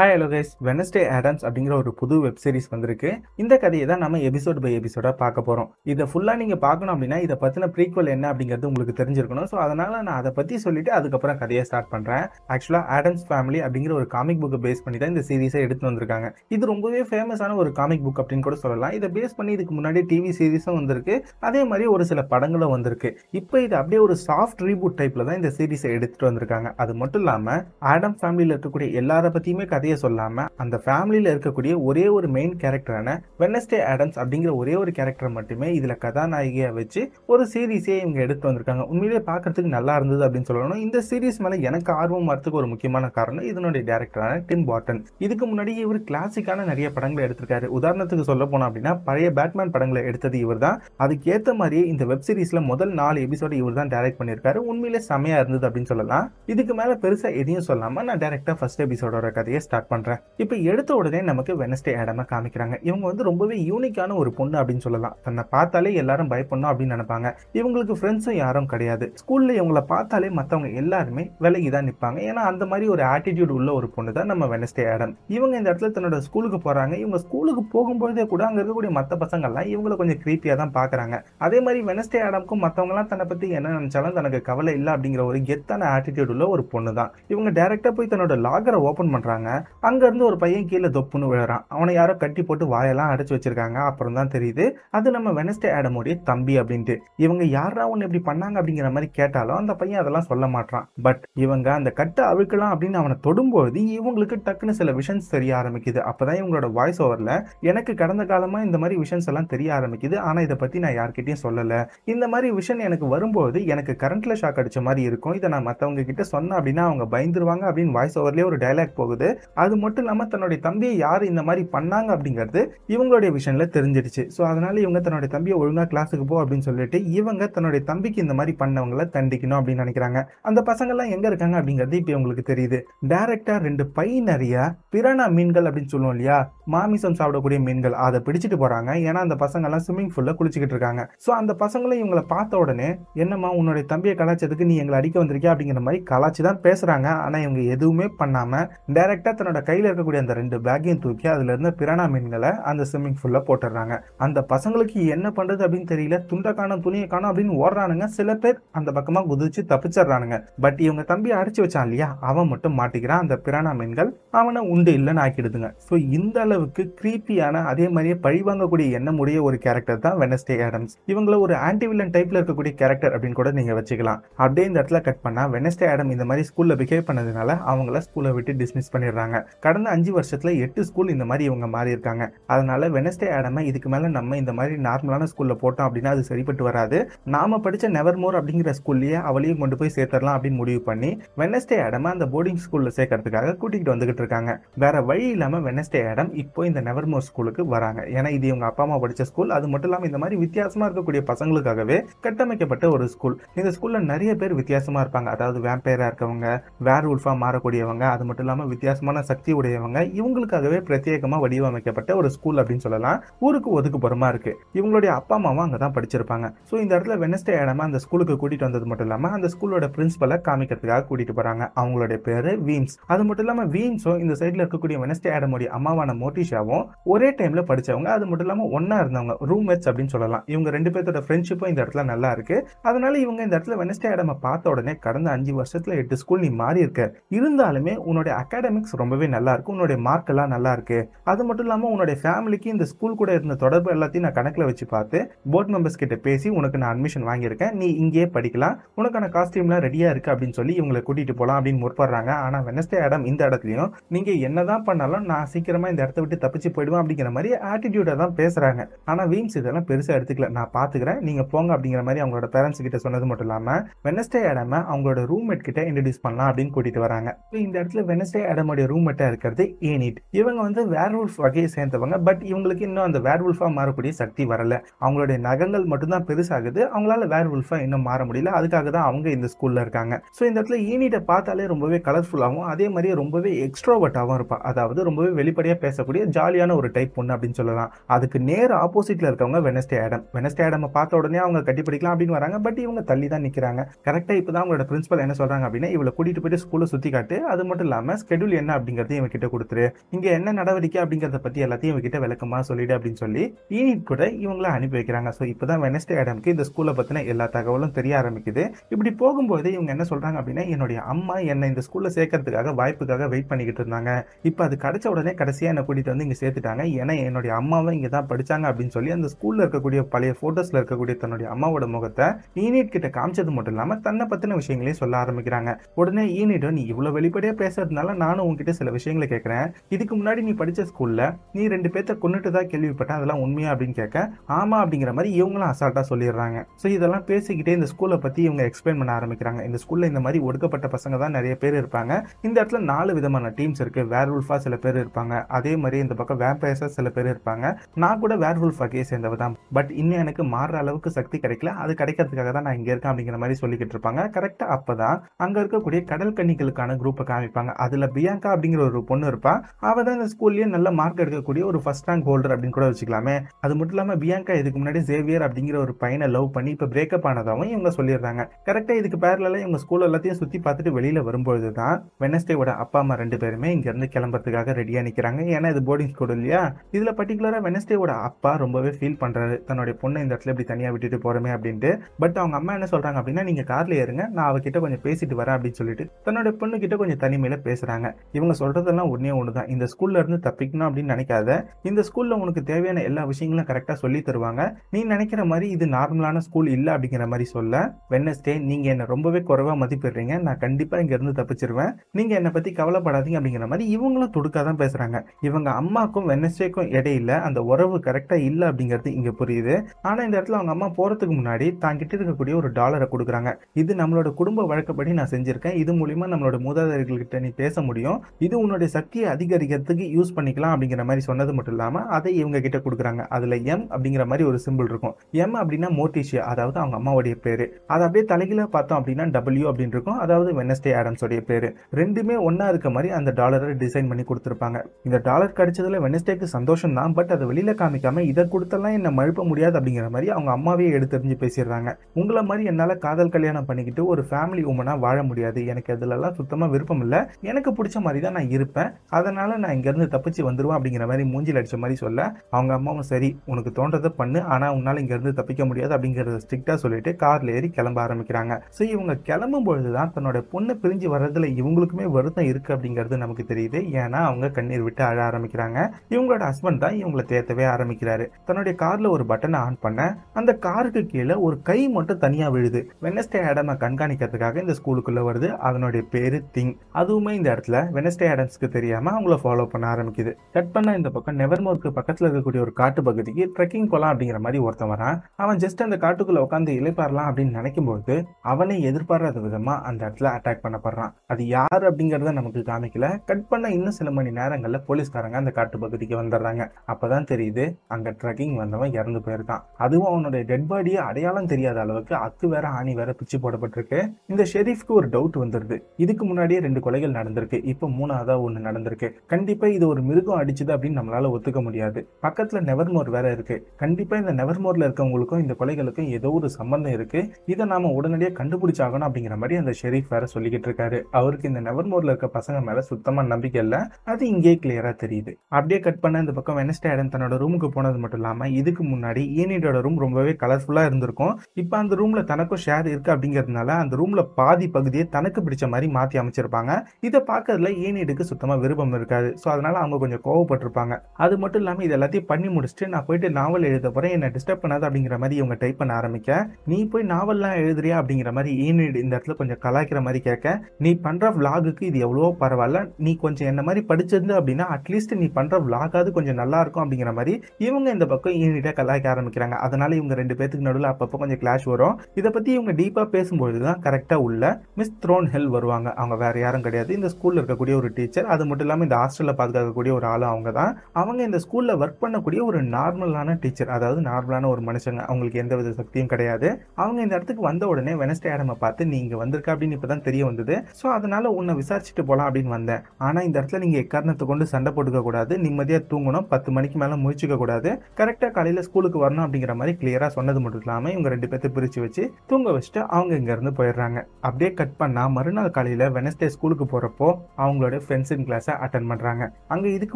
Hi hello guys Wednesday Addams அப்படிங்கிற ஒரு புது வெப் சீரிஸ் வந்திருக்கு. இந்த கதையை தான் நம்ம எபிசோட் பை எபிசோட பார்க்க போறோம். இதை ஃபுல்லாக நீங்கள் பார்க்கணும் அப்படின்னா இதை பற்றின ப்ரீக்வல் என்ன அப்படிங்கிறது உங்களுக்கு தெரிஞ்சிருக்கணும். ஸோ அதனால நான் அதை பற்றி சொல்லிட்டு அதுக்கப்புறம் கதையை ஸ்டார்ட் பண்ணுறேன் ஆக்சுவலாக ஆடம்ஸ் ஃபேமிலி அப்படிங்கிற ஒரு காமிக் புக்கை பேஸ் பண்ணி தான் இந்த சீரிஸை எடுத்து வந்திருக்காங்க. இது ரொம்பவே ஃபேமஸான ஒரு காமிக் புக் அப்படின்னு கூட சொல்லலாம். இதை பேஸ் பண்ணி இதுக்கு முன்னாடி டிவி சீரிஸும் வந்திருக்கு. அதே மாதிரி ஒரு சில படங்களும் வந்திருக்கு. இப்போ இது அப்படியே ஒரு சாஃப்ட் ரீபூட் டைப்ல தான் இந்த சீரிஸை எடுத்துகிட்டு வந்திருக்காங்க. அது மட்டும் இல்லாமல் ஆடம் ஃபேமிலியில் இருக்கக்கூடிய எல்லாரை பற்றியுமே கதை கதையை சொல்லாமல் அந்த ஃபேமிலியில இருக்கக்கூடிய ஒரே ஒரு மெயின் கேரக்டரான வெனஸ்டே ஆடம்ஸ் அப்படிங்கிற ஒரே ஒரு கேரக்டர் மட்டுமே இதுல கதாநாயகியா வச்சு ஒரு சீரீஸே இவங்க எடுத்து வந்திருக்காங்க. உண்மையிலேயே பார்க்கறதுக்கு நல்லா இருந்தது அப்படின்னு சொல்லணும். இந்த சீரிஸ் மேலே எனக்கு ஆர்வம் வரதுக்கு ஒரு முக்கியமான காரணம் இதனுடைய டேரக்டரான டிம் பாட்டன் இதுக்கு முன்னாடி இவர் கிளாசிக்கான நிறைய படங்களை எடுத்திருக்காரு. உதாரணத்துக்கு சொல்ல போனோம் அப்படின்னா பழைய பேட்மேன் படங்களை எடுத்தது இவர் தான். அதுக்கு ஏத்த மாதிரியே இந்த வெப் சீரிஸ்ல முதல் நாலு எபிசோடு இவர் தான் டைரக்ட் பண்ணியிருக்காரு. உண்மையிலே செமையா இருந்தது அப்படின்னு சொல்லலாம். இதுக்கு மேல பெருசா எதையும் சொல்லாம நான் டேரக்டா ஃபர்ஸ்ட் எபிசோடோட கதையை ஸ்டார்ட் பண்றேன். இப்போ எடுத்த உடனே நமக்கு வெனஸ்டே ஆடமை காமிக்கிறாங்க. இவங்க வந்து ரொம்பவே யூனிக்கான ஒரு பொண்ணு அப்படின்னு சொல்லலாம். தன்னை பார்த்தாலே எல்லாரும் பயப்படணும் அப்படின்னு நினைப்பாங்க. இவங்களுக்கு ஃப்ரெண்ட்ஸும் யாரும் கிடையாது. ஸ்கூல்ல இவங்கள பார்த்தாலே மற்றவங்க எல்லாருமே விலகி தான் நிற்பாங்க ஏன்னா அந்த மாதிரி ஒரு ஆட்டிடியூட் உள்ள ஒரு பொண்ணு தான் நம்ம வெனஸ்டே ஆடம் இவங்க இந்த இடத்துல தன்னோட ஸ்கூலுக்கு போறாங்க. இவங்க ஸ்கூலுக்கு போகும்போதே கூட அங்கே இருக்கக்கூடிய மற்ற பசங்கள்லாம் இவங்கள கொஞ்சம் கிரீப்பியாக தான் பார்க்குறாங்க. அதே மாதிரி வெனஸ்டே ஆடம்க்கும் மற்றவங்கலாம் தன்னை பற்றி என்ன நினச்சாலும் தனக்கு கவலை இல்லை அப்படிங்கிற ஒரு கெத்தான ஆட்டிடியூட் உள்ள ஒரு பொண்ணு தான். இவங்க டேரெக்டாக போய் தன்னோட லாகரை ஓப்பன் பண்ணுறாங்க அங்கேருந்து ஒரு பையன் கீழே தொப்புன்னு விழுறான். அவனை யாரோ கட்டி போட்டு வாயெல்லாம் அடைச்சு வச்சிருக்காங்க. அப்புறம் தான் தெரியுது அது நம்ம வெனஸ்டே ஆடமோடைய தம்பி அப்படின்ட்டு. இவங்க யாரா ஒன்று இப்படி பண்ணாங்க அப்படிங்கிற மாதிரி கேட்டாலும் அந்த பையன் அதெல்லாம் சொல்ல மாட்டான் பட் இவங்க அந்த கட்டை அவிழ்க்கலாம் அப்படின்னு அவனை தொடும்போது இவங்களுக்கு டக்குன்னு சில விஷன்ஸ் தெரிய ஆரம்பிக்குது. அப்போதான் இவங்களோட வாய்ஸ் ஓவரில் எனக்கு கடந்த காலமாக இந்த மாதிரி விஷன்ஸ் எல்லாம் தெரிய ஆரம்பிக்குது. ஆனால் இதை பற்றி நான் யார்கிட்டையும் சொல்லலை. இந்த மாதிரி விஷன் எனக்கு வரும்போது எனக்கு கரண்ட்ல ஷாக் அடிச்ச மாதிரி இருக்கும். இதை நான் மற்றவங்க கிட்ட சொன்னேன் அப்படின்னா அவங்க பயந்துருவாங்க அப்படின்னு வாய்ஸ் ஓவர்லேயே ஒரு டைலாக் போகுது. அது மட்டும் இல்லாமல் தன்னுடைய தம்பியை யார் இந்த மாதிரி பண்ணாங்க அப்படிங்கிறது இவங்களுடைய விஷன்ல தெரிஞ்சிடுச்சு. ஸோ அதனால இவங்க தன்னுடைய தம்பியை ஒழுங்காக கிளாஸுக்கு போ அப்படின்னு சொல்லிட்டு இவங்க தன்னுடைய தம்பிக்கு இந்த மாதிரி பண்ணவங்கள தண்டிக்கணும் அப்படின்னு நினைக்கிறாங்க. அந்த பசங்கள்லாம் எங்கே இருக்காங்க அப்படிங்கிறது இப்போ இவங்களுக்கு தெரியுது. டேரெக்டாக ரெண்டு பை நிறைய பிரானா மீன்கள் அப்படின்னு சொல்லுவோம் இல்லையா? மாமிசம் சாப்பிடக்கூடிய மீன்கள். அதை பிடிச்சிட்டு போகிறாங்க ஏன்னா அந்த பசங்கள்லாம் ஸ்விம்மிங் ஃபுல்லில் குளிச்சிக்கிட்டு இருக்காங்க. ஸோ அந்த பசங்களும் இவங்களை பார்த்த உடனே என்னம்மா உன்னுடைய தம்பியை கலாச்சதுக்கு நீ எங்களை அடிக்க வந்திருக்கியா? அப்படிங்கிற மாதிரி கலாச்சி தான் பேசுகிறாங்க ஆனால் இவங்க எதுவுமே பண்ணாமல் டேரெக்டாக தன்னோட கையில் இருக்கக்கூடிய அந்த ரெண்டு பேக்கையும் தூக்கி அதுல இருந்த பிரானா மீன்களை அந்த ஸ்விம்மிங் ஃபுல்ல போட்டுடுறாங்க. அந்த பசங்களுக்கு என்ன பண்றது அப்படின்னு தெரியல. துண்டை காணும் துணியை காணும் அப்படின்னு ஓடுறானுங்க. சில பேர் அந்த பக்கமா குதிச்சு தப்பிச்சிடுறானுங்க. பட் இவங்க தம்பி அடிச்சு வச்சான் இல்லையா? அவன் மட்டும் மாட்டிக்கிறான். அந்த பிரானா மீன்கள் அவனை உண்டு இல்லைன்னு ஆக்கிடுதுங்க. ஸோ இந்த அளவுக்கு கிரீப்பியான அதே மாதிரியே பழிவாங்கக்கூடிய எண்ணமுடைய ஒரு கேரக்டர் தான் வெனஸ்டே ஆடம்ஸ் இவங்கள ஒரு ஆன்டிவில்லன் டைப்ல இருக்கக்கூடிய கேரக்டர் அப்படின்னு கூட நீங்க வச்சுக்கலாம். அப்படியே இந்த இடத்துல கட் பண்ணா வெனஸ்டே ஆடம் இந்த மாதிரி ஸ்கூல்ல பிஹேவ் பண்ணதுனால அவங்கள ஸ்கூலை விட்டு டிஸ்மிஸ் பண்ணிடுறாங்க. கடந்த அஞ்சு வருஷத்துல எட்டு ஸ்கூல் இந்த மாதிரி இவங்க மாறி இருக்காங்க அதனால வெனஸ்டே ஆடம இதுக்கு மேல நம்ம இந்த மாதிரி நார்மலான ஸ்கூல்ல போட்டோம் அப்படின்னா அது சரிப்பட்டு வராது. நாம படிச்ச நெவர்மோர் அப்படிங்கிற ஸ்கூல்லயே அவளையும் கொண்டு போய் சேர்த்தரலாம் அப்படின்னு முடிவு பண்ணி வெனஸ்டே ஆடம அந்த போர்டிங் ஸ்கூல்ல சேர்க்கறதுக்காக கூட்டிகிட்டு வந்துகிட்டு இருக்காங்க. வேற வழி இல்லாம வெனஸ்டே ஆடம் இப்போ இந்த நெவர்மோர் ஸ்கூலுக்கு வராங்க. ஏன்னா இது இவங்க அப்பா அம்மா படிச்ச ஸ்கூல் அது மட்டும் இல்லாம இந்த மாதிரி வித்தியாசமா இருக்கக்கூடிய பசங்களுக்காகவே கட்டமைக்கப்பட்ட ஒரு ஸ்கூல் இந்த ஸ்கூல்ல நிறைய பேர் வித்தியாசமா இருப்பாங்க. அதாவது வேம்பையரா இருக்கவங்க வேர் உல்ஃபா மாறக்கூடியவங்க அது மட்டும் இல்லாம வித்தியாசமான சக்தி உடையவங்க இவங்களுக்காகவே பிரத்யேகமாக வடிவமைக்கப்பட்ட ஒரு ஸ்கூல் அப்படின்னு சொல்லலாம். ஊருக்கு ஒதுக்குப்புறமா இருக்கு. இவங்களுடைய அப்பா அம்மாவும் அங்கே தான் படிச்சிருப்பாங்க. ஸோ இந்த இடத்துல வெனஸ்டே இடமா அந்த ஸ்கூலுக்கு கூட்டிட்டு வந்தது மட்டும் இல்லாமல் அந்த ஸ்கூலோட பிரின்சிபலை காமிக்கிறதுக்காக கூட்டிட்டு போறாங்க. அவங்களுடைய பேரு வீம்ஸ் அது மட்டும் இல்லாமல் வீம்ஸும் இந்த சைடில் இருக்கக்கூடிய வெனஸ்டே ஆடமுடைய அம்மாவான மோட்டிஷாவும் ஒரே டைம்ல படிச்சவங்க. அது மட்டும் இல்லாமல் ஒன்னா இருந்தவங்க ரூம்மேட்ஸ் அப்படின்னு சொல்லலாம். இவங்க ரெண்டு பேர்த்தோட ஃப்ரெண்ட்ஷிப்பும் இந்த இடத்துல நல்லா இருக்கு. அதனால இவங்க இந்த இடத்துல வெனஸ்டே ஆடமை பார்த்த உடனே கடந்த அஞ்சு வருஷத்துல எட்டு ஸ்கூல் நீ மாறி இருக்க இருந்தாலுமே உன்னோட அகாடமிக்ஸ் ரொம்ப ரொம்பவே நல்லா இருக்கு. உன்னுடைய மார்க் எல்லாம் நல்லா இருக்கு. அது மட்டும் இல்லாம உன்னுடைய ஃபேமிலிக்கு இந்த ஸ்கூல் கூட இருந்த தொடர்பு எல்லாத்தையும் நான் கணக்குல வச்சு பார்த்து போர்ட் மெம்பர்ஸ் கிட்ட பேசி உனக்கு நான் அட்மிஷன் வாங்கியிருக்கேன். நீ இங்கேயே படிக்கலாம். உனக்கான காஸ்டியூம்லாம் ரெடியா இருக்கு அப்படின்னு சொல்லி இவங்களை கூட்டிட்டு போலாம் அப்படின்னு முற்படுறாங்க. ஆனா வெனஸ்டே இடம் இந்த இடத்துலயும் நீங்க என்னதான் பண்ணாலும் நான் சீக்கிரமா இந்த இடத்த விட்டு தப்பிச்சு போயிடுவேன் அப்படிங்கிற மாதிரி ஆட்டிடியூட தான் பேசுறாங்க. ஆனா வீம்ஸ் இதெல்லாம் பெருசா எடுத்துக்கல. நான் பாத்துக்கிறேன். நீங்க போங்க அப்படிங்கிற மாதிரி அவங்களோட பேரண்ட்ஸ் கிட்ட சொன்னது மட்டும் இல்லாம வெனஸ்டே இடம அவங்களோட ரூம்மேட் கிட்ட இன்ட்ரடியூஸ் பண்ணலாம் அப்படின்னு கூட்டிட்டு வராங்க. இந்த இடத்துல வெனஸ்டே ஆடமோட ரூம்மேட்டா இருக்கிறது ஏனிட் இவங்க வந்து வேர்வுல்ஃப் வகையை சேர்ந்தவங்க பட் இவங்களுக்கு இன்னும் அந்த வேர்வுல்ஃபாக மாறக்கூடிய சக்தி வரல. அவங்களுடைய நகங்கள் மட்டும்தான் பெருசாகுது அவங்களால வேர்வுல்ஃபாக இன்னும் மாற முடியல. அதுக்காக தான் அவங்க இந்த ஸ்கூலில் இருக்காங்க. ஸோ இந்த இடத்துல ஈனிட்டை பார்த்தாலே ரொம்பவே கலர்ஃபுல்லாகவும் அதே மாதிரியே ரொம்பவே எக்ஸ்ட்ரோவர்ட்டாகவும் இருப்பாள் அதாவது ரொம்பவே வெளிப்படையாக பேசக்கூடிய ஜாலியான ஒரு டைப் பொண்ணு அப்படின்னு சொல்லலாம். அதுக்கு நேர் ஆப்போசிட்ல இருக்கவங்க வெனஸ்டே ஆடம் வெனஸ்டே ஆடமை பார்த்த உடனே அவங்க கட்டி பிடிக்கலாம் அப்படின்னு வராங்க பட் இவங்க தள்ளி தான் நிற்கிறாங்க கரெக்டாக இப்போ தான் அவங்களோட பிரின்சிபல் என்ன சொல்கிறாங்க அப்படின்னா இவளை கூட்டிகிட்டு போயிட்டு ஸ்கூலில் சுற்றி காட்டு. அது மட்டும் இல்லாம ஸ்கெடியூல் என்ன அப்படிங்கறதையும் இவன் கிட்ட கொடுத்துரு. இங்க என்ன நடவடிக்கை அப்படிங்கறத பத்தி எல்லாத்தையும் இவன் கிட்ட விளக்கமா சொல்லிடு அப்படின்னு சொல்லி ஈனிட் கூட இவங்கள அனுப்பி வைக்கிறாங்க. ஸோ இப்பதான் வெனஸ்டே ஆடம்க்கு இந்த ஸ்கூலை பத்தின எல்லா தகவலும் தெரிய ஆரம்பிக்குது. இப்படி போகும்போது இவங்க என்ன சொல்றாங்க அப்படின்னா என்னுடைய அம்மா என்னை இந்த ஸ்கூல்ல சேர்க்கறதுக்காக வாய்ப்புக்காக வெயிட் பண்ணிக்கிட்டு இருந்தாங்க. இப்போ அது கிடைச்ச உடனே கடைசியா என்ன கூட்டிட்டு வந்து இங்க சேர்த்துட்டாங்க. ஏன்னா என்னுடைய அம்மாவும் இங்கே தான் படிச்சாங்க அப்படின்னு சொல்லி அந்த ஸ்கூல்ல இருக்கக்கூடிய பழைய போட்டோஸ்ல இருக்கக்கூடிய தன்னுடைய அம்மாவோட முகத்தை ஈனிட் கிட்ட காமிச்சது மட்டும் இல்லாம தன்னை பத்தின விஷயங்களையும் சொல்ல ஆரம்பிக்கிறாங்க. உடனே ஈனிட்டோ நீ இவ்வளவு வெளிப்படையா பேசுறதுனால நானும் உங்ககிட்ட சில விஷயங்களை கேட்குறேன். இதுக்கு முன்னாடி நீ படிச்ச ஸ்கூல்ல நீ ரெண்டு பேர்த்த கொண்டுட்டு தான் கேள்விப்பட்டேன் அதெல்லாம் உண்மையா அப்படின்னு கேட்க ஆமா அப்படிங்கிற மாதிரி இவங்களும் அசால்ட்டா சொல்லிடுறாங்க. ஸோ இதெல்லாம் பேசிக்கிட்டே இந்த ஸ்கூலை பத்தி இவங்க எக்ஸ்பிளைன் பண்ண ஆரம்பிக்கிறாங்க. இந்த ஸ்கூல்ல இந்த மாதிரி ஒடுக்கப்பட்ட பசங்க தான் நிறைய பேர் இருப்பாங்க. இந்த இடத்துல நாலு விதமான டீம்ஸ் இருக்கு. வேர்வுல்ஃபா சில பேர் இருப்பாங்க. அதே மாதிரி இந்த பக்கம் வேம்பயர்ஸாக சில பேர் இருப்பாங்க. நான் கூட வேர்வுல்ஃப் வகையை சேர்ந்தவ தான். பட் இன்னும் எனக்கு மாறுற அளவுக்கு சக்தி கிடைக்கல. அது கிடைக்கிறதுக்காக தான் நான் இங்க இருக்கேன் அப்படிங்கிற மாதிரி சொல்லிக்கிட்டு இருப்பாங்க. கரெக்டாக அப்போ தான் அங்க இருக்கக்கூடிய கடல் கன்னிகளுக்கான குரூப்பை காமிப்பாங்க. அதில் பியாங்கா அப்படிங்கிற ஒரு பொண்ணு இருப்பா. அவ தான் இந்த ஸ்கூல்லயே நல்ல மார்க் எடுக்கக்கூடிய ஒரு ஃபர்ஸ்ட் ரேங்க் ஹோல்டர் அப்படின்னு கூட வச்சுக்கலாமே. அது மட்டும் இல்லாம பியாங்கா இதுக்கு முன்னாடி சேவியர் அப்படிங்கிற ஒரு பையனை லவ் பண்ணி இப்ப பிரேக்கப் ஆனதாகவும் இவங்க சொல்லிடுறாங்க கரெக்டா இதுக்கு பேரல இவங்க ஸ்கூல் எல்லாத்தையும் சுத்தி பார்த்துட்டு வெளியில வரும்பொழுது தான் வெனஸ்டேவோட அப்பா அம்மா ரெண்டு பேருமே இங்க இருந்து கிளம்புறதுக்காக ரெடியா நிக்கிறாங்க. ஏன்னா இது போர்டிங் ஸ்கூல் இல்லையா? இதுல பர்டிகுலரா வெனஸ்டேவோட அப்பா ரொம்பவே ஃபீல் பண்றாரு. தன்னுடைய பொண்ணை இந்த இடத்துல இப்படி தனியா விட்டுட்டு போறமே அப்படின்ட்டு. பட் அவங்க அம்மா என்ன சொல்றாங்க அப்படின்னா நீங்க கார்ல ஏறுங்க. நான் அவகிட்ட கொஞ்சம் பேசிட்டு வரேன் அப்படின்னு சொல்லிட்டு தன்னோட பொண்ணு கிட்ட கொஞ்சம் தனிமையில பேசுறாங்க. இவங்க சொல்றதெல்லாம் ஒன்னே தான் இந்த ஸ்கூல்ல இருந்து தப்பிக்கணும் அப்படின்னு நினைக்காத. இந்த ஸ்கூல்ல உனக்கு தேவையான எல்லா விஷயங்களும் கரெக்டாக சொல்லி தருவாங்க. நீ நினைக்கிற மாதிரி இது நார்மலான ஸ்கூல் இல்லை அப்படிங்கிற மாதிரி சொல்ல. வெனஸ்டே நீங்க என்ன ரொம்பவே குறைவா மதிப்பிடுறீங்க. நான் கண்டிப்பா இங்க இருந்து தப்பிச்சிருவேன். நீங்க என்னை பத்தி கவலைப்படாதீங்க அப்படிங்கிற மாதிரி இவங்களும் துடுக்காதான் பேசுறாங்க. இவங்க அம்மாக்கும் வெனஸ்டேக்கும் இடையில அந்த உறவு கரெக்டா இல்ல அப்படிங்கிறது இங்க புரியுது. ஆனா இந்த இடத்துல அவங்க அம்மா போறதுக்கு முன்னாடி தான் கிட்ட இருக்கக்கூடிய ஒரு டாலரை கொடுக்குறாங்க. இது நம்மளோட குடும்ப வழக்கப்படி நான் செஞ்சிருக்கேன். இது மூலியமா நம்மளோட மூதாதையர்கள்கிட்ட நீ பேச முடியும். இது உன்னுடைய சக்தியை அதிகரிக்கிறதுக்கு யூஸ் பண்ணிக்கலாம் அப்படிங்கிற மாதிரி சொன்னது மட்டும் இல்லாமல் அதை இவங்க கிட்ட கொடுக்குறாங்க. அதில் எம் அப்படிங்கிற மாதிரி ஒரு சிம்பிள் இருக்கும். எம் அப்படின்னா மோட்டிஷியா அதாவது அவங்க அம்மாவுடைய பேர். அதை அப்படியே தலைகீழ பார்த்தோம் அப்படின்னா டபிள்யூ அப்படின்னு இருக்கும். அதாவது வெனஸ்டே ஆடம்ஸோடைய பேர். ரெண்டுமே ஒன்றா இருக்க மாதிரி அந்த டாலரை டிசைன் பண்ணி கொடுத்துருப்பாங்க. இந்த டாலர் கிடைச்சதுல வெனஸ்டேக்கு சந்தோஷம் தான். பட் அதை வெளியில் காமிக்காம இதை கொடுத்தெல்லாம் என்னை மழுப்ப முடியாது அப்படிங்கிற மாதிரி அவங்க அம்மாவே எடுத்துரிஞ்சு பேசிடுறாங்க. உங்களை மாதிரி என்னால் காதல் கல்யாணம் பண்ணிக்கிட்டு ஒரு ஃபேமிலி உமனாக வாழ முடியாது. எனக்கு அதுலலாம் சுத்தமாக விருப்பம் இல்லை. எனக்கு பிடிச்ச மாதிரி தான் நான் இருப்பேன். அதனால நான் இங்க இருந்து தப்பிச்சு வந்துடுவேன் அப்படிங்கிற மாதிரி மூஞ்சில் அடிச்ச மாதிரி சொல்ல அவங்க அம்மாவும் சரி உனக்கு தோன்றதை பண்ணு ஆனா உன்னால இங்க இருந்து தப்பிக்க முடியாது அப்படிங்கறத ஸ்ட்ரிக்டாக சொல்லிட்டு கார்ல ஏறி கிளம்ப ஆரம்பிக்கிறாங்க. ஸோ இவங்க கிளம்பும் பொழுதுதான் தன்னோட பொண்ணு பிரிஞ்சு வர்றதுல இவங்களுக்குமே வருத்தம் இருக்கு அப்படிங்கிறது நமக்கு தெரியுது. ஏன்னா அவங்க கண்ணீர் விட்டு அழ ஆரம்பிக்கிறாங்க. இவங்களோட ஹஸ்பண்ட் தான் இவங்களை தேத்தவே ஆரம்பிக்கிறாரு. தன்னுடைய கார்ல ஒரு பட்டனை ஆன் பண்ண அந்த காருக்கு கீழே ஒரு கை மட்டும் தனியா விழுது. வெனஸ்டே ஆடமை கண்காணிக்கிறதுக்காக இந்த ஸ்கூலுக்குள்ள வருது. அதனுடைய பேரு திங். அதுவுமே இந்த இடத்துல வெனஸ்டே ஆடம்ஸ்க்கு தெரியாம அவங்கள ஃபாலோ பண்ண ஆரம்பிக்குது. கட் பண்ண இந்த பக்கம் நெவர்மோருக்கு பக்கத்துல இருக்கக்கூடிய ஒரு காட்டு பகுதிக்கு ட்ரெக்கிங் போலாம் அப்படிங்கிற மாதிரி ஒருத்தன் வரான். அவன் ஜஸ்ட் அந்த காட்டுக்குள்ள உட்காந்து இழைப்பாரலாம் அப்படின்னு நினைக்கும்போது அவனே எதிர்பாராத விதமா அந்த இடத்துல அட்டாக் பண்ணப்படுறான். அது யார் அப்படிங்கறத நமக்கு காமிக்கல. கட் பண்ண இன்னும் சில மணி நேரங்களில் போலீஸ்காரங்க அந்த காட்டு பகுதிக்கு வந்துடுறாங்க. அப்போதான் தெரியுது அங்க ட்ரெக்கிங் வந்தவன் இறந்து போயிருக்கான். அதுவும் அவனுடைய டெட் பாடியை அடையாளம் தெரியாத அளவுக்கு அக்கு வேற ஆணி வேற பிச்சு போடப்பட்டிருக்கு. இந்த ஷெரீஃப்க்கு ஒரு டவுட் வந்துருது. இதுக்கு முன்னாடியே ரெண்டு கொலைகள் நடந்திருக்கு. இப்போ மூணு மூணாவதா ஒண்ணு நடந்திருக்கு. கண்டிப்பா இது ஒரு மிருகம் அடிச்சது அப்படின்னு நம்மளால ஒத்துக்க முடியாது. பக்கத்துல நெவர்மோர் வேற இருக்கு. கண்டிப்பா இந்த நெவர்மோர்ல இருக்கவங்களுக்கும் இந்த கொலைகளுக்கும் ஏதோ ஒரு சம்பந்தம் இருக்கு. இதை நாம உடனடியாக கண்டுபிடிச்சாகணும் அப்படிங்கிற மாதிரி அந்த ஷெரீஃப் வேற சொல்லிக்கிட்டு இருக்காரு. அவருக்கு இந்த நெவர்மோர்ல இருக்க பசங்க மேல சுத்தமா நம்பிக்கை இல்ல. அது இங்கே கிளியரா தெரியுது. அப்படியே கட் பண்ண இந்த பக்கம் வெனஸ்டே ஆடன் தன்னோட ரூமுக்கு போனது மட்டும் இல்லாம இதுக்கு முன்னாடி ஈனிடோட ரூம் ரொம்பவே கலர்ஃபுல்லா இருந்திருக்கும். இப்போ அந்த ரூம்ல தனக்கும் ஷேர் இருக்கு அப்படிங்கிறதுனால அந்த ரூம்ல பாதி பகுதியை தனக்கு பிடிச்ச மாதிரி மாத்தி அமைச்சிருப்பாங்க. இதை பாக்குறதுல ஏனி யூனிட்டுக்கு சுத்தமாக விருப்பம் இருக்காது. ஸோ அதனால அவங்க கொஞ்சம் கோவப்பட்டிருப்பாங்க. அது மட்டும் இல்லாமல் இது எல்லாத்தையும் பண்ணி முடிச்சுட்டு நான் போயிட்டு நாவல் எழுத போகிறேன் என்னை டிஸ்டர்ப் பண்ணாது அப்படிங்கிற மாதிரி இவங்க டைப் பண்ண ஆரம்பிக்க. நீ போய் நாவல்லாம் எழுதுறியா அப்படிங்கிற மாதிரி ஈனிட் இந்த இடத்துல கொஞ்சம் கலாய்க்கிற மாதிரி கேட்க. நீ பண்ணுற விலாகுக்கு இது எவ்வளவோ பரவாயில்ல. நீ கொஞ்சம் என்ன மாதிரி படிச்சிருந்து அப்படின்னா அட்லீஸ்ட் நீ பண்ணுற விலாகாவது கொஞ்சம் நல்லா இருக்கும் அப்படிங்கிற மாதிரி இவங்க இந்த பக்கம் யூனிட்டாக கலாய்க்க ஆரம்பிக்கிறாங்க. அதனால இவங்க ரெண்டு பேத்துக்கு நடுவில் அப்பப்போ கொஞ்சம் கிளாஷ் வரும். இதை பற்றி இவங்க டீப்பாக பேசும்பொழுது தான் கரெக்டாக உள்ள மிஸ் த்ரோன் ஹெல் வருவாங்க. அவங்க வேற யாரும் கிடையாது. இந்த ஸ்கூலில் இருக்கக்கூடிய ஒரு டீச்சர் அது மட்டும் இல்லாமல் இந்த ஹாஸ்டலில் பாதுகாக்கக்கூடிய ஒரு ஆளும் அவங்க தான் அவங்க இந்த ஸ்கூலில் ஒர்க் பண்ணக்கூடிய ஒரு நார்மலான டீச்சர் அதாவது நார்மலான ஒரு மனுஷங்க. அவங்களுக்கு எந்த வித சக்தியும் கிடையாது. அவங்க இந்த இடத்துக்கு வந்த உடனே வெனஸ்டே ஆடமை பார்த்து நீங்கள் வந்திருக்க அப்படின்னு இப்போ தான் தெரிய வந்தது. ஸோ அதனால் உன்னை விசாரிச்சுட்டு போகலாம் அப்படின்னு வந்தேன். ஆனால் இந்த இடத்துல நீங்கள் எக்காரணத்தை கொண்டு சண்டை போட்டுக்க கூடாது. நிம்மதியாக தூங்கணும். பத்து மணிக்கு மேலே முழிச்சுக்க கூடாது. கரெக்டாக காலையில் ஸ்கூலுக்கு வரணும் அப்படிங்கிற மாதிரி கிளியராக சொன்னது மட்டும் இல்லாமல் இவங்க ரெண்டு பேர்த்து பிரித்து வச்சு தூங்க வச்சுட்டு அவங்க இங்கேருந்து போயிடுறாங்க. அப்படியே கட் பண்ணால் மறுநாள் காலையில் வெனஸ்டே ஸ்கூலுக்கு போகிறப்போ அவங்களோட ஃபென்சிங் கிளாஸை அட்டன் பண்ணுறாங்க அங்கே இதுக்கு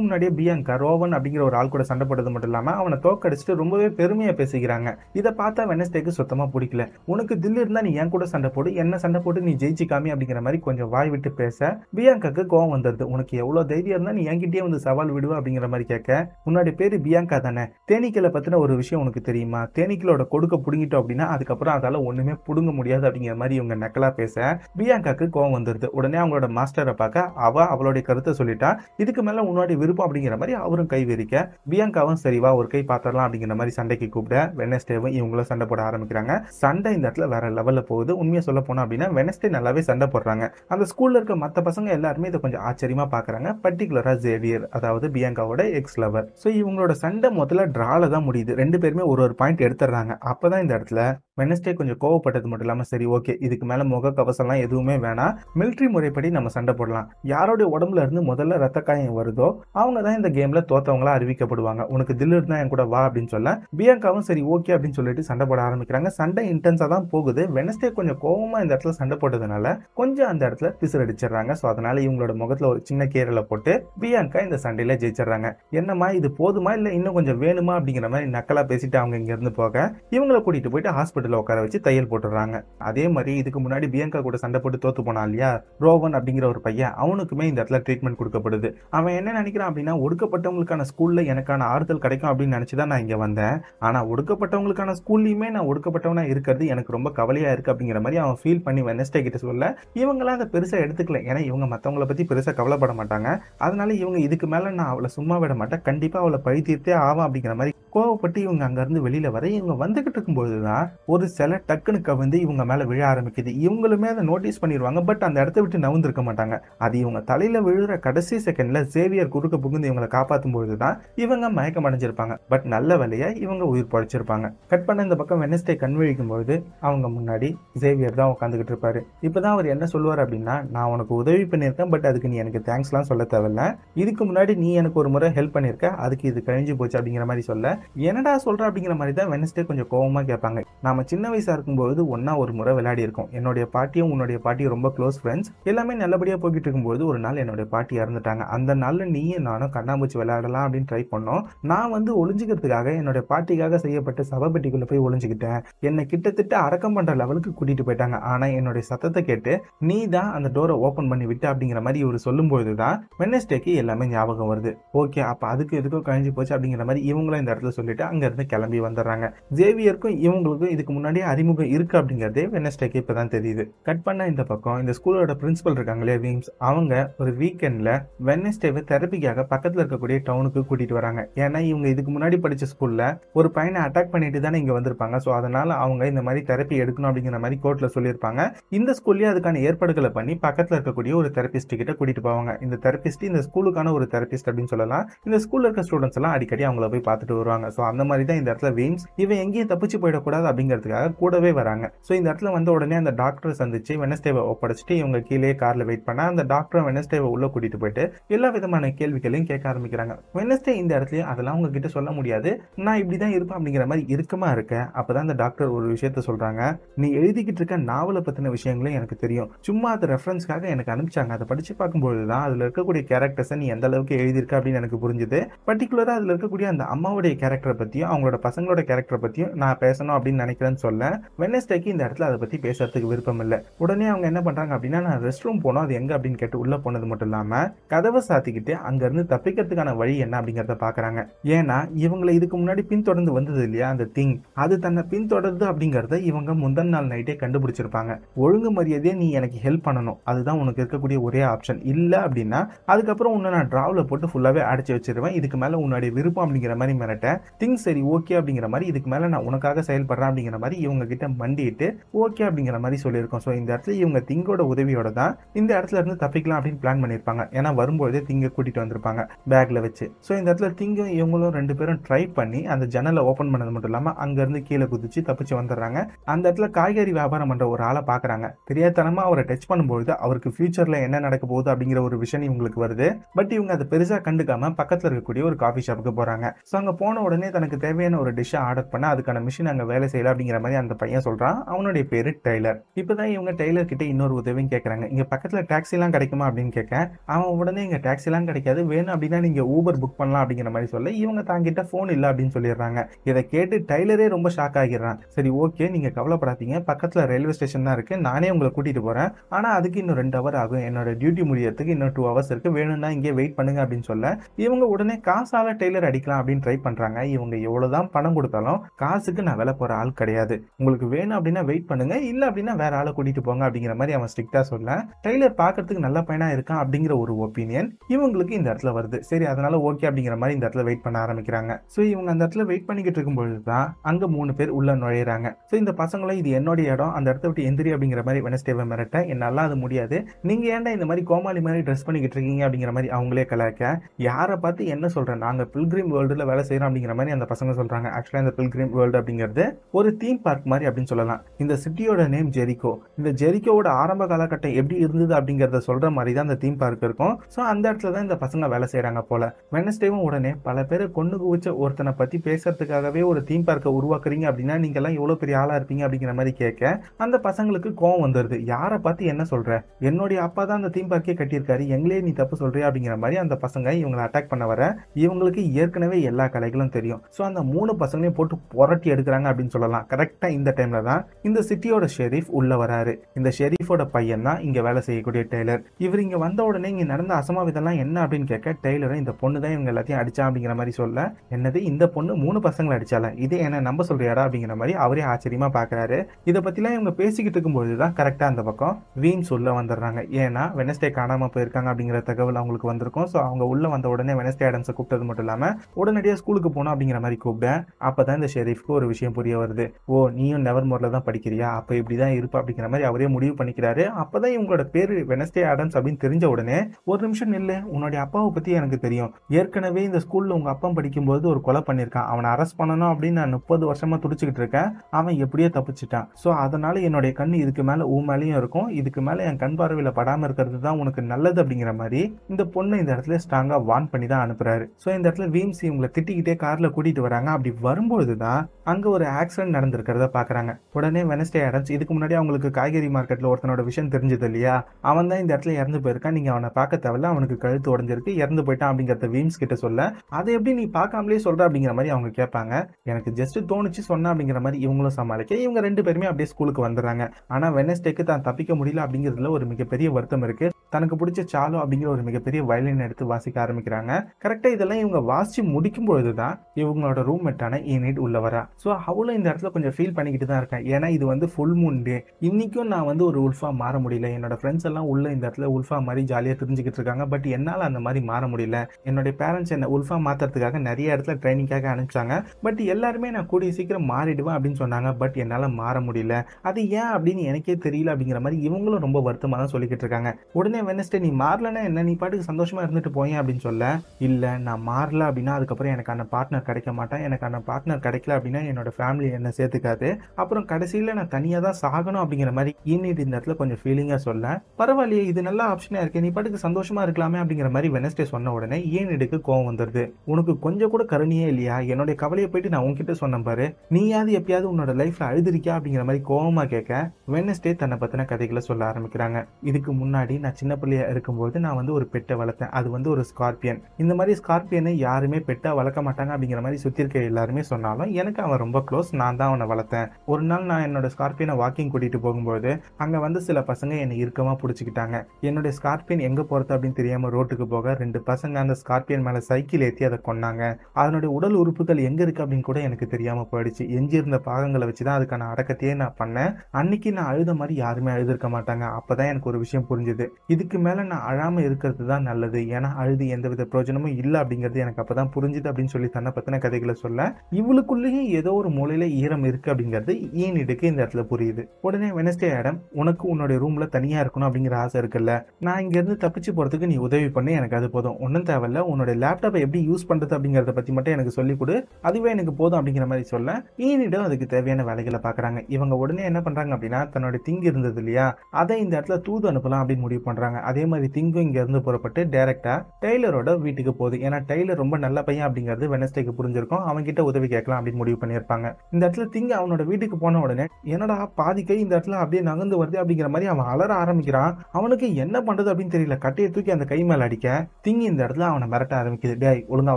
முன்னாடியே பியங்கா ரோவன் அப்படிங்கிற ஒரு ஆள் கூட சண்டை போட்டது மட்டும் இல்லாமல் அவனை தோக்கடிச்சிட்டு ரொம்பவே பெருமையாக பேசிக்கிறாங்க. இதை பார்த்தா வெனஸ்டேக்கு சுத்தமாக பிடிக்கல. உனக்கு தில் இருந்தால் நீ என் கூட சண்டை போடு என்ன சண்டை போட்டு நீ ஜெயிச்சு காமி அப்படிங்கிற மாதிரி கொஞ்சம் வாய் விட்டு பேச. பியாங்காக்கு கோவம் வந்துடுது உனக்கு எவ்வளோ தைரியம் இருந்தால் நீ என்கிட்டயே வந்து சவால் விடுவா அப்படிங்கிற மாதிரி கேட்க முன்னாடி பேர் பியாங்கா தானே? தேனீக்களை பற்றின ஒரு விஷயம் உனக்கு தெரியுமா? தேனீக்களோட கொடுக்க பிடுங்கிட்டோம் அப்படின்னா அதுக்கப்புறம் அதால் ஒன்றுமே பிடுங்க முடியாது அப்படிங்கிற மாதிரி இவங்க நக்கலாக பேச பியாங்காக்கு கோவம் வந்துடுது உடனே அவங்களோட மாஸ்டரை பார்க்க அவ அவளுடைய கருத்தை சொல்லிட்டா இதுக்கு மேல உன்னோட விருப்பம் அப்படிங்கிற மாதிரி அவரும் கை விரிக்க பியங்காவும் சரிவா ஒரு கை பாத்திரலாம் அப்படிங்கிற மாதிரி சண்டைக்கு கூப்பிட வெனஸ்டேவும் இவங்களும் சண்டை போட ஆரம்பிக்கிறாங்க. சண்டை இந்த இடத்துல வேற லெவல்ல போகுது. உண்மையை சொல்ல போனா அப்படின்னா வெனஸ்டே நல்லாவே சண்டை போடுறாங்க. அந்த ஸ்கூல்ல இருக்க மத்த பசங்க எல்லாருமே இதை கொஞ்சம் ஆச்சரியமா பாக்குறாங்க. பர்டிகுலரா ஜேவியர் அதாவது பியங்காவோட எக்ஸ் லவர் ஸோ இவங்களோட சண்டை முதல்ல டிரால தான் முடியுது. ரெண்டு பேருமே ஒரு ஒரு பாயிண்ட் எடுத்துடுறாங்க. அப்பதான் இந்த இடத்துல வெனஸ்டே கொஞ்சம் கோவப்பட்டது மட்டும் இல்லாம சரி ஓகே இதுக்கு மேல முக கவசம்லாம் எதுவுமே வேணாம். மிலிட்ரி முறைப்படி நம்ம சண்டை போடலாம். யாருடைய உடம்புல இருந்து முதல்ல ரத்த காயம் வருதோ அவங்க தான் இந்த கேம்ல தோத்தவங்களா அறிவிக்கப்படுவாங்க. உனக்கு தில்லு இருந்தா என் கூட வா அப்படின்னு சொல்ல பியங்காவும் சரி ஓகே அப்படின்னு சொல்லிட்டு சண்டை போட ஆரம்பிக்கிறாங்க. சண்டை இன்டென்ஸா தான் போகுது. வெனஸ்டே கொஞ்சம் கோவமா இந்த இடத்துல சண்டை போட்டதுனால கொஞ்சம் அந்த இடத்துல பிசுறு அடிச்சிடுறாங்க. ஸோ அதனால இவங்களோட முகத்துல ஒரு சின்ன கீரலை போட்டு பியங்கா இந்த சண்டையில ஜெயிச்சிடுறாங்க. என்னம்மா இது போதுமா? இல்ல இன்னும் கொஞ்சம் வேணுமா? அப்படிங்கிற மாதிரி நக்கலா பேசிட்டு அவங்க இங்க இருந்து போக இவங்கள கூட்டிட்டு போயிட்டு ஹாஸ்பிட்டல் உட்கார வச்சு தையல் போட்டுறாங்க அதே மாதிரி இதுக்கு முன்னாடி பியங்கா கூட சண்டை போட்டு தோத்து போனான் இல்லையா? ரோவன் அப்படிங்கிற ஒரு பையன் அவனுக்குமே இந்த இடத்துல ட்ரீட்மெண்ட் கொடுக்கப்படுது. அவன் என்ன நினைக்கிறான் அப்படின்னா ஒடுக்கப்பட்டவங்களுக்கான ஸ்கூல்ல எனக்கான ஆறுதல் கிடைக்கும் அப்படின்னு நினைச்சுதான் நான் இங்க வந்தேன். ஆனா ஒடுக்கப்பட்டவங்களுக்கான ஸ்கூல்லையுமே நான் ஒடுக்கப்பட்டவனா இருக்கிறது எனக்கு ரொம்ப கவலையா இருக்கு அப்படிங்கிற மாதிரி அவன் ஃபீல் பண்ணி வெனஸ்டே கிட்ட சொல்ல இவங்களாம் அதை பெருசா எடுத்துக்கல. ஏன்னா இவங்க மற்றவங்கள பத்தி பெருசா கவலைப்பட மாட்டாங்க. அதனால இவங்க இதுக்கு மேல நான் அவளை சும்மா விட மாட்டேன். கண்டிப்பா அவளை பழி தீர்த்தே ஆவா அப்படிங்கிற மாதிரி கோவப்பட்டு இவங்க அங்கேருந்து வெளியில் வர இவங்க வந்துகிட்டு இருக்கும்போது தான் ஒரு சில டக்குனு கவிழ்ந்து இவங்க மேலே விழ ஆரம்பிக்குது. இவங்களுமே அதை நோட்டீஸ் பண்ணிடுவாங்க பட் அந்த இடத்த விட்டு நவுந்திருக்க மாட்டாங்க. அது இவங்க தலையில விழுற கடைசி செகண்ட்ல சேவியர் குறுக்க புகுந்து இவங்களை காப்பாற்றும் பொழுது தான் இவங்க மயக்கம் அடைஞ்சிருப்பாங்க பட் நல்ல வேலையா இவங்க உயிர் பழைச்சிருப்பாங்க. கட் பண்ண இந்த பக்கம் வெனஸ்டே கண் விழிக்கும் பொழுது அவங்க முன்னாடி சேவியர் தான் உட்காந்துக்கிட்டு இருப்பாரு. இப்பதான் அவர் என்ன சொல்லுவார் அப்படின்னா நான் உனக்கு உதவி பண்ணியிருக்கேன் பட் அதுக்கு நீ எனக்கு தேங்க்ஸ்லாம் சொல்ல தேவையில்ல. இதுக்கு முன்னாடி நீ எனக்கு ஒரு முறை ஹெல்ப் பண்ணியிருக்க அதுக்கு இது கழிஞ்சு போச்சு அப்படிங்கிற மாதிரி சொல்ல. என்னடா சொல்ற? அப்படிங்கிற மாதிரி தான் வெனஸ்டே கொஞ்சம் கோவமா கேட்பாங்க. நாம சின்ன வயசா இருக்கும்போது ஒன்னா ஒரு முறை விளையாடி இருக்கோம் என்னுடைய பாட்டியும் உன்னுடைய பாட்டியும் ரொம்ப க்ளோஸ் ஃப்ரெண்ட்ஸ் எல்லாமே நல்லபடியா போய்கிட்டு இருக்கும்போது ஒரு நாள் என்னுடைய பாட்டி இறந்துட்டாங்க. அந்த நாளில் நீயும் நானும் கண்ணாமூச்சி விளையாடலாம் அப்படின்னு ட்ரை பண்ணோம். நான் வந்து ஒளிஞ்சுக்கிறதுக்காக என்னுடைய பாட்டிக்காக செய்யப்பட்ட சபப்பெட்டிக்குள்ள போய் ஒளிஞ்சுக்கிட்டேன். என்னை கிட்டத்தட்ட அடக்கம் பண்ற லெவலுக்கு கூட்டிட்டு போயிட்டாங்க. ஆனா என்னுடைய சத்தத்தை கேட்டு நீ தான் அந்த டோரை ஓபன் பண்ணி விட்டு அப்படிங்கிற மாதிரி இவர் சொல்லும்போது தான் வெனஸ்டேக்கு எல்லாமே ஞாபகம் வருது. ஓகே அப்ப அதுக்கு எதுக்கும் கழிஞ்சு போச்சு அப்படிங்கிற மாதிரி இவங்களும் இந்த இடத்துல சொல்லிட்டு அங்க இருந்து கிளம்பி வந்துடுறாங்க. ஜேவியருக்கும் இவங்களுக்கும் இதுக்கு முன்னாடி அறிமுகம் இருக்கு அப்படிங்கறதே வெனஸ்டேக்கு இப்பதான் தெரியுது. கட் பண்ண இந்த பக்கம் இந்த ஸ்கூலோட பிரின்சிபல் இருக்காங்களே விம்ஸ் அவங்க ஒரு வீக்கெண்டில் வெனஸ்டேவை தெரப்பிக்காக பக்கத்தில் இருக்கக்கூடிய டவுனுக்கு கூட்டிகிட்டு வராங்க. ஏன்னா இவங்க இதுக்கு முன்னாடி படித்த ஸ்கூலில் ஒரு பையனை அட்டாக் பண்ணிட்டு தானே இங்கே வந்திருப்பாங்க. ஸோ அதனால் அவங்க இந்த மாதிரி தெரப்பி எடுக்கணும் அப்படிங்கிற மாதிரி கோர்ட்டில் சொல்லியிருப்பாங்க. இந்த ஸ்கூல்லேயே அதுக்கான ஏற்பாடுகளை பண்ணி பக்கத்தில் இருக்கக்கூடிய ஒரு தெரப்பிஸ்ட் கிட்ட கூட்டிட்டு போவாங்க. இந்த தெரப்பிஸ்ட் இந்த ஸ்கூலுக்கான ஒரு தெரபிஸ்ட் அப்படின்னு சொல்லலாம். இந்த ஸ்கூலில் இருக்க ஸ்டூடெண்ட்ஸ் எல்லாம் அடிக்கடி அவங்கள போய் பார்த்துட்டு வருவாங்க. ஸோ அந்த மாதிரி தான் இந்த இடத்துல வீம்ஸ் இவன் எங்கேயும் தப்பிச்சு போயிடக்கூடாது அப்படிங்கிறதுக்காக கூடவே வராங்க. ஸோ இந்த இடத்துல வந்த உடனே அந்த டாக்டரை சந்திச்சு வெனஸ்டேவை ஒப்படைச்சிட்டு இவங்க கீழே காரில் வெயிட் பண்ணால் அந்த டாக்டர் வெனஸ்டேவை உள்ள கூட்டிட்டு போயிட்டு எல்லா விதமான கேள்விகளையும் கேட்க ஆரம்பிக்கிறாங்க. வெனஸ்டே இந்த இடத்துலயும் அதெல்லாம் அவங்க கிட்ட சொல்ல முடியாது. நான் இப்படிதான் இருப்பேன் அப்படிங்கிற மாதிரி இறுக்கமா இருக்கேன் அப்பதான் அந்த டாக்டர் ஒரு விஷயத்த சொல்றாங்க. நீ எழுதிக்கிட்டு இருக்க நாவலை பத்தின விஷயங்களும் எனக்கு தெரியும். சும்மா அது ரெஃபரன்ஸ்க்காக எனக்கு அனுப்பிச்சாங்க. அதை படிச்சு பார்க்கும்போது தான் அதுல இருக்கக்கூடிய கேரக்டர்ஸை நீ எந்த அளவுக்கு எழுதியிருக்க அப்படின்னு எனக்கு புரிஞ்சுது. பர்டிகுலரா அதுல இருக்கக்கூடிய அந்த அம்மாவுடைய கேரக்டரை பத்தியும் அவங்களோட பசங்களோட கேரக்டரை பத்தியும் நான் பேசணும் அப்படின்னு நினைக்கிறேன்னு சொல்ல வெனஸ்டேக்கு இந்த இடத்துல அதை பத்தி பேசுறதுக்கு விருப்பம் இல்லை. உடனே அவங்க என்ன பண்றாங்க அப்படின்னா நான் ரெஸ்ட் ரூம் போனோம். அது எங்க அப்படின்னு கேட்டு உள்ள போனது மட்டும் இல்லாம கதவை சாத்திக்கிட்டு அங்க இருந்து தப்பிக்கிறதுக்கான வழி என்ன அப்படிங்கறத பாக்குறாங்க. ஏன்னா இவங்களை இதுக்கு முன்னாடி பின்தொடர்ந்து வந்தது இல்லையா அந்த திங் அது தன்னை பின்தொடருது அப்படிங்கறத இவங்க முந்தன் நாள் நைட்டே கண்டுபிடிச்சிருப்பாங்க. ஒழுங்கு மரியாதையே நீ எனக்கு ஹெல்ப் பண்ணணும். அதுதான் உனக்கு இருக்கக்கூடிய ஒரே ஆப்ஷன் இல்ல அப்படின்னா அதுக்கப்புறம் உன்னை நான் டிராவல போட்டு ஃபுல்லாவே அடைச்சி வச்சிருவேன். இதுக்கு மேல உன்னுடைய விருப்பம் அப்படிங்கிற மாதிரி மிரட்ட. திங் சரி ஓகே அப்படிங்கிற மாதிரி இதுக்கு மேல நான் உனக்காக செயல்படுறேன் அப்படிங்கிற மாதிரி இவங்க கிட்ட மண்டிட்டு ஓகே அப்படிங்கிற மாதிரி சொல்லியிருக்கோம். ஸோ இந்த இடத்துல இவங்க திங்கோட உதவியோட தான் இந்த இடத்துல இருந்து தப்பிக்கலாம் அப்படின்னு பிளான் பண்ணியிருப்பாங்க ஏன்னா வரும்பொழுதே திங்க கூட்டிட்டு வந்திருப்பாங்க பேக்ல வச்சு. ஸோ இந்த இடத்துல திங்கும் இவங்களும் ரெண்டு பேரும் ட்ரை பண்ணி அந்த ஜன்னலை ஓப்பன் பண்ணது மட்டும் இல்லாமல் அங்கேருந்து கீழே குதிச்சு தப்பிச்சு வந்துடுறாங்க. அந்த இடத்துல காய்கறி வியாபாரம் பண்ற ஒரு ஆளை பாக்குறாங்க தெரியாதனமா அவரை டச் பண்ணும்பொழுது அவருக்கு ஃபியூச்சர்ல என்ன நடக்க போகுது அப்படிங்கிற ஒரு விஷயம் இவங்களுக்கு வருது. பட் இவங்க அதை பெருசா கண்டுக்காம பக்கத்துல இருக்கக்கூடிய ஒரு காஃபி ஷாப்புக்கு போறாங்க. ஸோ அங்கே போன உடனே தனக்கு தேவையான ஒரு டிஷ்ஷை ஆர்டர் பண்ண அதுக்கான மிஷின் அங்கே வேலை செய்யல அப்படிங்கிற மாதிரி அந்த பையன் சொல்றான். அவனுடைய பேரு டெய்லர் இப்பதான் இவங்க டெய்லர் கிட்ட இன்னொரு உதவியும் கேட்கறாங்க இங்க பக்கத்துல டாக்ஸி எல்லாம் கிடைக்குமா அப்படின்னு அப்படின்னு கேட்க அவன் உடனே இங்கே டாக்ஸிலாம் கிடைக்காது வேணும் அப்படின்னா நீங்கள் ஊபர் புக் பண்ணலாம் அப்படிங்கிற மாதிரி சொல்ல இவங்க தாங்கிட்ட ஃபோன் இல்லை அப்படின்னு சொல்லிடுறாங்க. இதை கேட்டு டைலரே ரொம்ப ஷாக் ஆகிடுறான். சரி ஓகே நீங்கள் கவலைப்படாதீங்க. பக்கத்தில் ரயில்வே ஸ்டேஷன் தான் இருக்குது நானே உங்களை கூட்டிகிட்டு போகிறேன் ஆனால் அதுக்கு இன்னும் ரெண்டு ஹவர் ஆகும். என்னோட டியூட்டி முடியறதுக்கு இன்னும் டூ ஹவர்ஸ் இருக்குது வேணும்னா இங்கே வெயிட் பண்ணுங்க அப்படின்னு சொல்ல இவங்க உடனே காசால டெய்லர் அடிக்கலாம் அப்படின்னு ட்ரை பண்ணுறாங்க இவங்க எவ்வளோதான் பணம் கொடுத்தாலும் காசுக்கு நான் வேலை போகிற ஆள் கிடையாது. உங்களுக்கு வேணும் அப்படின்னா வெயிட் பண்ணுங்க. இல்லை அப்படின்னா வேற ஆளை கூட்டிட்டு போங்க அப்படிங்கிற மாதிரி அவன் ஸ்ட்ரிக்டாக சொல்ல டெய்லர் பார்க்கறதுக்கு நல்ல பையனா இருக்கான் அப்படிங்கிற ஒரு ஒப்பீனியன் இவங்களுக்கு இந்த இடத்துல வருது. சரி அதனால ஓகே அப்படிங்கிற மாதிரி இந்த இடத்துல வெயிட் பண்ண ஆரம்பிக்கிறாங்க. ஸோ இவங்க அந்த இடத்துல வெயிட் பண்ணிக்கிட்டு இருக்கும்பொழுது தான் அங்க மூணு பேர் உள்ள நுழையிறாங்க. ஸோ இந்த பசங்களும் இது என்னுடைய இடம் அந்த இடத்த விட்டு எந்திரி அப்படிங்கிற மாதிரி வெனஸ்டேவை மிரட்ட என்னால அது முடியாது. நீங்க ஏன்டா இந்த மாதிரி கோமாளி மாதிரி ட்ரெஸ் பண்ணிக்கிட்டு இருக்கீங்க அப்படிங்கிற மாதிரி அவங்களே கலாய்க்க யாரை பார்த்து என்ன சொல்றேன் நாங்க பில்கிரிம் வேர்ல்டுல வேலை செய்யறோம் அப்படிங்கிற மாதிரி அந்த பசங்க சொல்றாங்க. ஆக்சுவலா இந்த பில்கிரிம் வேர்ல்டு அப்படிங்கிறது ஒரு தீம் பார்க் மாதிரி அப்படின்னு சொல்லலாம். இந்த சிட்டியோட நேம் ஜெரிகோ இந்த ஜெரிகோவோட ஆரம்ப காலகட்டம் எப்படி இருந்தது அப்படிங்கிறத சொல்ற மாதிரி தான் அந்த தீம் பார்க் இருக்கும். ஸோ அந்த இடத்துல தான் இந்த பசங்க வேலை செய்கிறாங்க போல. வெனஸ்டேவும் உடனே பல பேரை கொண்டு குவிச்ச ஒருத்தனை பற்றி பேசுறதுக்காகவே ஒரு தீம் பார்க்கை உருவாக்குறீங்க அப்படின்னா நீங்கள்லாம் எவ்வளோ பெரிய ஆளாக இருப்பீங்க அப்படிங்கிற மாதிரி கேட்க அந்த பசங்களுக்கு கோவம் வந்துடுது யாரை பார்த்து என்ன சொல்கிற என்னுடைய அப்பா தான் அந்த தீம் பார்க்கே கட்டியிருக்காரு. எங்களே நீ தப்பு சொல்கிறியா அப்படிங்கிற மாதிரி அந்த பசங்க இவங்களை அட்டாக் பண்ண வர இவங்களுக்கு ஏற்கனவே எல்லா கலைகளும் தெரியும். ஸோ அந்த மூணு பசங்களையும் போட்டு புரட்டி எடுக்கிறாங்க அப்படின்னு சொல்லலாம். கரெக்டாக இந்த டைம்ல தான் இந்த சிட்டியோட ஷெரீஃப் உள்ள வராரு. இந்த ஷெரீஃபோட பையன் தான் இங்கே வேலை செய்யக்கூடிய டெய்லர் இவர் இங்க இங்கே வந்த உடனே இங்கே நடந்த அசமாவிதெல்லாம் என்ன அப்படின்னு கேட்க டெய்லரும் இந்த பொண்ணு தான் இவங்க எல்லாத்தையும் அடிச்சா அப்படிங்கிற மாதிரி சொல்ல என்னது இந்த பொண்ணு மூணு பசங்களை அடிச்சால இதே என்ன நம்ப சொல்றியாடா அப்படிங்கிற மாதிரி அவரே ஆச்சரியமா பாக்குறாரு. இதை பத்திலாம் இவங்க பேசிக்கிட்டு இருக்கும்போது தான் கரெக்டா அந்த பக்கம் வீண் சொல்ல வந்துடுறாங்க. ஏன்னா வெனஸ்டே காணாம போயிருக்காங்க அப்படிங்கிற தகவல் அவங்களுக்கு வந்திருக்கும். ஸோ அவங்க உள்ள வந்த உடனே வெனஸ்டே ஆடம்ஸை கூப்பிட்டது மட்டும் இல்லாம உடனடியாக ஸ்கூலுக்கு போகணும் அப்படிங்கிற மாதிரி கூப்பிட்டேன். அப்பதான் இந்த ஷெரீஃப்க்கு ஒரு விஷயம் புரிய வருது. ஓ நீயும் நெவர் மோர்ல தான் படிக்கிறியா? அப்ப இப்படிதான் இருப்பா அப்படிங்கிற மாதிரி அவரே முடிவு பண்ணிக்கிறாரு. அப்பதான் இவங்களோட பேரு வெனஸ்டே ஆடம்ஸ் அப்படின்னு தெரிஞ்ச உடனே ஒரு நிமிஷம் நில்லு உன்னுடைய அப்பாவை பத்தி எனக்கு தெரியும். ஏற்கனவே இந்த ஸ்கூல்ல உங்க அப்பா படிக்கும்போது ஒரு கொலை பண்ணியிருக்கான். அவனை அரெஸ்ட் பண்ணணும் அப்படின்னு நான் முப்பது வருஷமா துடிச்சுக்கிட்டு இருக்கேன். அவன் எப்படியோ தப்பிச்சிட்டான். ஸோ அதனால என்னுடைய கண் இதுக்கு மேல ஊ மேலேயும் இருக்கும். இதுக்கு மேல என் கண் பார்வையில படாம இருக்கிறது தான் உனக்கு நல்லது அப்படிங்கிற மாதிரி இந்த பொண்ணை இந்த இடத்துல ஸ்ட்ராங்கா வார்ன் பண்ணி தான் அனுப்புறாரு. ஸோ இந்த இடத்துல வீம்சி இவங்களை திட்டிக்கிட்டே கார்ல கூட்டிட்டு வராங்க. அப்படி வரும்பொழுது தான் அங்க ஒரு ஆக்சிடென்ட் நடந்திருக்கிறத பாக்குறாங்க. உடனே வெனஸ்டே ஆடம்ஸ் இதுக்கு முன்னாடி அவங்களுக்கு காய்கறி மார்க்கெட்ல ஒருத்தனோட விஷயம் தெரிஞ்சது இல்லையா? அவன் தான் இந்த இடத்துல இறந்து போயிருக்கான் நீங்க அவனை பார்க்க தேவையில்ல அவனுக்கு கழுத்து உடஞ்சிருக்கு இறந்து போயிட்டான் அப்படிங்கறத வீம்ஸ் கிட்ட சொல்ல. அதை எப்படி நீ பார்க்காமலே சொல்ற அப்படிங்கிற மாதிரி அவங்க கேட்பாங்க. எனக்கு ஜஸ்ட் தோணுச்சு சொன்ன அப்படிங்கிற மாதிரி இவங்களும் சமாளிக்க இவங்க ரெண்டு பேருமே அப்படியே ஸ்கூலுக்கு வந்துடுறாங்க. ஆனா வெனஸ்டேக்கு தான் தப்பிக்க முடியல அப்படிங்கிறதுல ஒரு மிகப்பெரிய வருத்தம் இருக்கு. தனக்கு பிடிச்ச சாலோ அப்படிங்கிற ஒரு மிகப்பெரிய வயலின் எடுத்து வாசிக்க ஆரம்பிக்கிறாங்க. கரெக்டா இதெல்லாம் இவங்க வாசிச்சு முடிக்கும் பொழுதுதான் இவங்களோட ரூம்மேட்டான ஈனிட் உள்ள வரா. ஸோ அவளும் இந்த இடத்துல கொஞ்சம் ஃபீல் பண்ணிக்கிட்டு தான் இருக்கேன் ஏன்னா இது வந்து ஃபுல் மூன் டே இன்னைக்கும் நான் வந்து ஒரு உல்ஃபா மாற முடியல. என்னோட ஃப்ரெண்ட்ஸ் எல்லாம் உள்ள இந்த இடத்துல உல்ஃபா மாதிரி ஜாலியாக தெரிஞ்சுக்கிட்டு இருக்காங்க. பட் என்னால் அந்த மாதிரி மாற முடியல. என்னுடைய பேரண்ட்ஸ் என்ன உல்ஃபா மாத்துறதுக்காக நிறைய இடத்துல ட்ரைனிங்காக அனுப்பிச்சாங்க. பட் எல்லாருமே நான் கூடிய சீக்கிரம் மாறிடுவேன் அப்படின்னு சொன்னாங்க. பட் என்னால் மாற முடியல. அது ஏன் அப்படின்னு எனக்கே தெரியல அப்படிங்கிற மாதிரி இவங்களும் ரொம்ப வருத்தமாக தான் சொல்லிக்கிட்டு இருக்காங்க. உடனே வெனஸ்டே நீ மாறலன்னா என்ன? நீ பாட்டுக்கு சந்தோஷமாக இருந்துட்டு போயேன் அப்படின்னு சொல்ல இல்லை நான் மாறல அப்படின்னா அதுக்கப்புறம் எனக்கான பார்ட்னர் கிடைக்க மாட்டேன். எனக்கான பார்ட்னர் கிடைக்கல அப்படின்னா என்னோட ஃபேமிலி என்ன சேர்த்துக்காது. அப்புறம் கடைசியில் நான் தனியாக தான் சாகணும் அப்படிங்கிற மாதிரி ஈனிட் இந்த இடத்துல கொஞ்சம் ஃபீலிங்காக சொல்ல பரவாயில்லையே இது நல்ல ஆப்ஷன் இருக்கு. நீ பாட்டுக்கு சந்தோஷமா இருக்கலாமே அப்படிங்கிற மாதிரி வெனஸ்டே சொன்ன உடனே ஏன் எடுக்க கோவம் வந்துடுது உனக்கு கொஞ்சம் கூட கருணையே இல்லையா? என்னுடைய கவலையை போயிட்டு நான் உன்கிட்ட சொன்னேன் பாரு. நீயாவது எப்பயாவது உன்னோட லைஃப்பில் அழுதுருக்கியா அப்படிங்கிற மாதிரி கோவமாக கேட்க வெனஸ்டே தன்னை பற்றின கதைகளை சொல்ல ஆரம்பிக்கிறாங்க. இதுக்கு முன்னாடி நான் சின்ன பிள்ளையா இருக்கும்போது நான் வந்து ஒரு பெட்டை வளர்த்தேன். அது வந்து ஒரு ஸ்கார்பியன் இந்த மாதிரி ஸ்கார்பியனை யாருமே பெட்டாக வளர்க்க மாட்டாங்க அப்படிங்கிற மாதிரி சுற்றி இருக்க எல்லாருமே சொன்னாலும் எனக்கு அவன் ரொம்ப க்ளோஸ் நான் தான் அவனை வளர்த்தேன். ஒரு நாள் நான் என்னோட ஸ்கார்பியனை வாக்கிங் கூட்டிகிட்டு போகும்போது அங்கே வந்து சில பசங்க என்னை இறுக்கமாக பிடிச்சிக்கிட்டாங்க. என்னுடைய ஸ்கார்பியன் எங்க போறது அப்படின்னு தெரியாம ரோட்டுக்கு போக ரெண்டு பசங்க அந்த ஸ்கார்பியன் மேலே சைக்கிள் ஏற்றி அதை கொன்னாங்க. அதனுடைய உடல் உறுப்புகள் எங்க இருக்கு அப்படின்னு கூட எனக்கு தெரியாமல் போயிடுச்சு. எஞ்சியிருந்த பாகங்களை வச்சு தான் அதுக்கான அடக்கத்தையே நான் பண்ணேன். அன்னைக்கு நான் அழுத மாதிரி யாருமே அழுதுருக்க மாட்டாங்க. அப்பதான் எனக்கு ஒரு விஷயம் புரிஞ்சுது. இதுக்கு மேலே நான் அழாமல் இருக்கிறது தான் நல்லது. ஏன்னா அழுது எந்தவித பிரயோஜனமும் இல்லை அப்படிங்கிறது எனக்கு அப்பதான் புரிஞ்சுது அப்படின்னு சொல்லி தன்னை பற்றின கதைகளை சொல்ல இவளுக்குள்ளேயும் ஏதோ ஒரு மூலையில் ஈரம் இருக்கு அப்படிங்கிறது ஈனிடுக்கு இந்த இடத்துல புரியுது. உடனே வெனஸ்டே ஆடம் உனக்கு உன்னோட ரூம்ல தனியாக இருக்கணும் அப்படிங்கிற ஆசை இருக்குல்ல. நான் இங்கேருந்து தப்பிச்சு போகிறதுக்கு நீ உதவி பண்ணி எனக்கு அது போதும். ஒன்றும் தேவையில்ல. உன்னோட லேப்டாப்பை எப்படி யூஸ் பண்ணுறது அப்படிங்கிறத பற்றி மட்டும் எனக்கு சொல்லிக் கொடு. அதுவே எனக்கு போதும் அப்படிங்கிற மாதிரி சொல்ல. ஈனிடம் அதுக்கு தேவையான வேலைகளை பார்க்குறாங்க. இவங்க உடனே என்ன பண்ணுறாங்க அப்படின்னா தன்னோட திங்கு இருந்தது இல்லையா அதை இந்த இடத்துல தூது அனுப்பலாம் அப்படின்னு முடிவு பண்ணுறாங்க அதே மாதிரி திங்கும் இங்கேருந்து புறப்பட்டு டைரக்டா டெய்லரோட வீட்டுக்கு போகுது. ஏன்னா டெய்லர் ரொம்ப நல்ல பையன் அப்படிங்கிறது வெனஸ்டேக்கு புரிஞ்சிருக்கும். அவங்க கிட்ட உதவி கேட்கலாம் அப்படின்னு முடிவு பண்ணியிருப்பாங்க. இந்த இடத்துல திங்க் அவனோட வீட்டுக்கு போன உடனே என்னடா பாதி கை இந்த இடத்துல அப்படியே நகர்ந்து வருது அப்படிங்கிற மாதிரி அவன் அலற ஆரம்பிக்கிறான். அவனுக்கு என்ன பண்ணுறது அப்படின்னு தெரியல. கட்டையை தூக்கி அந்த கை மேலே அடிக்க திங்கி இந்த இடத்துல அவனை மிரட்ட ஆரம்பிக்குது. டேய் ஒழுங்கா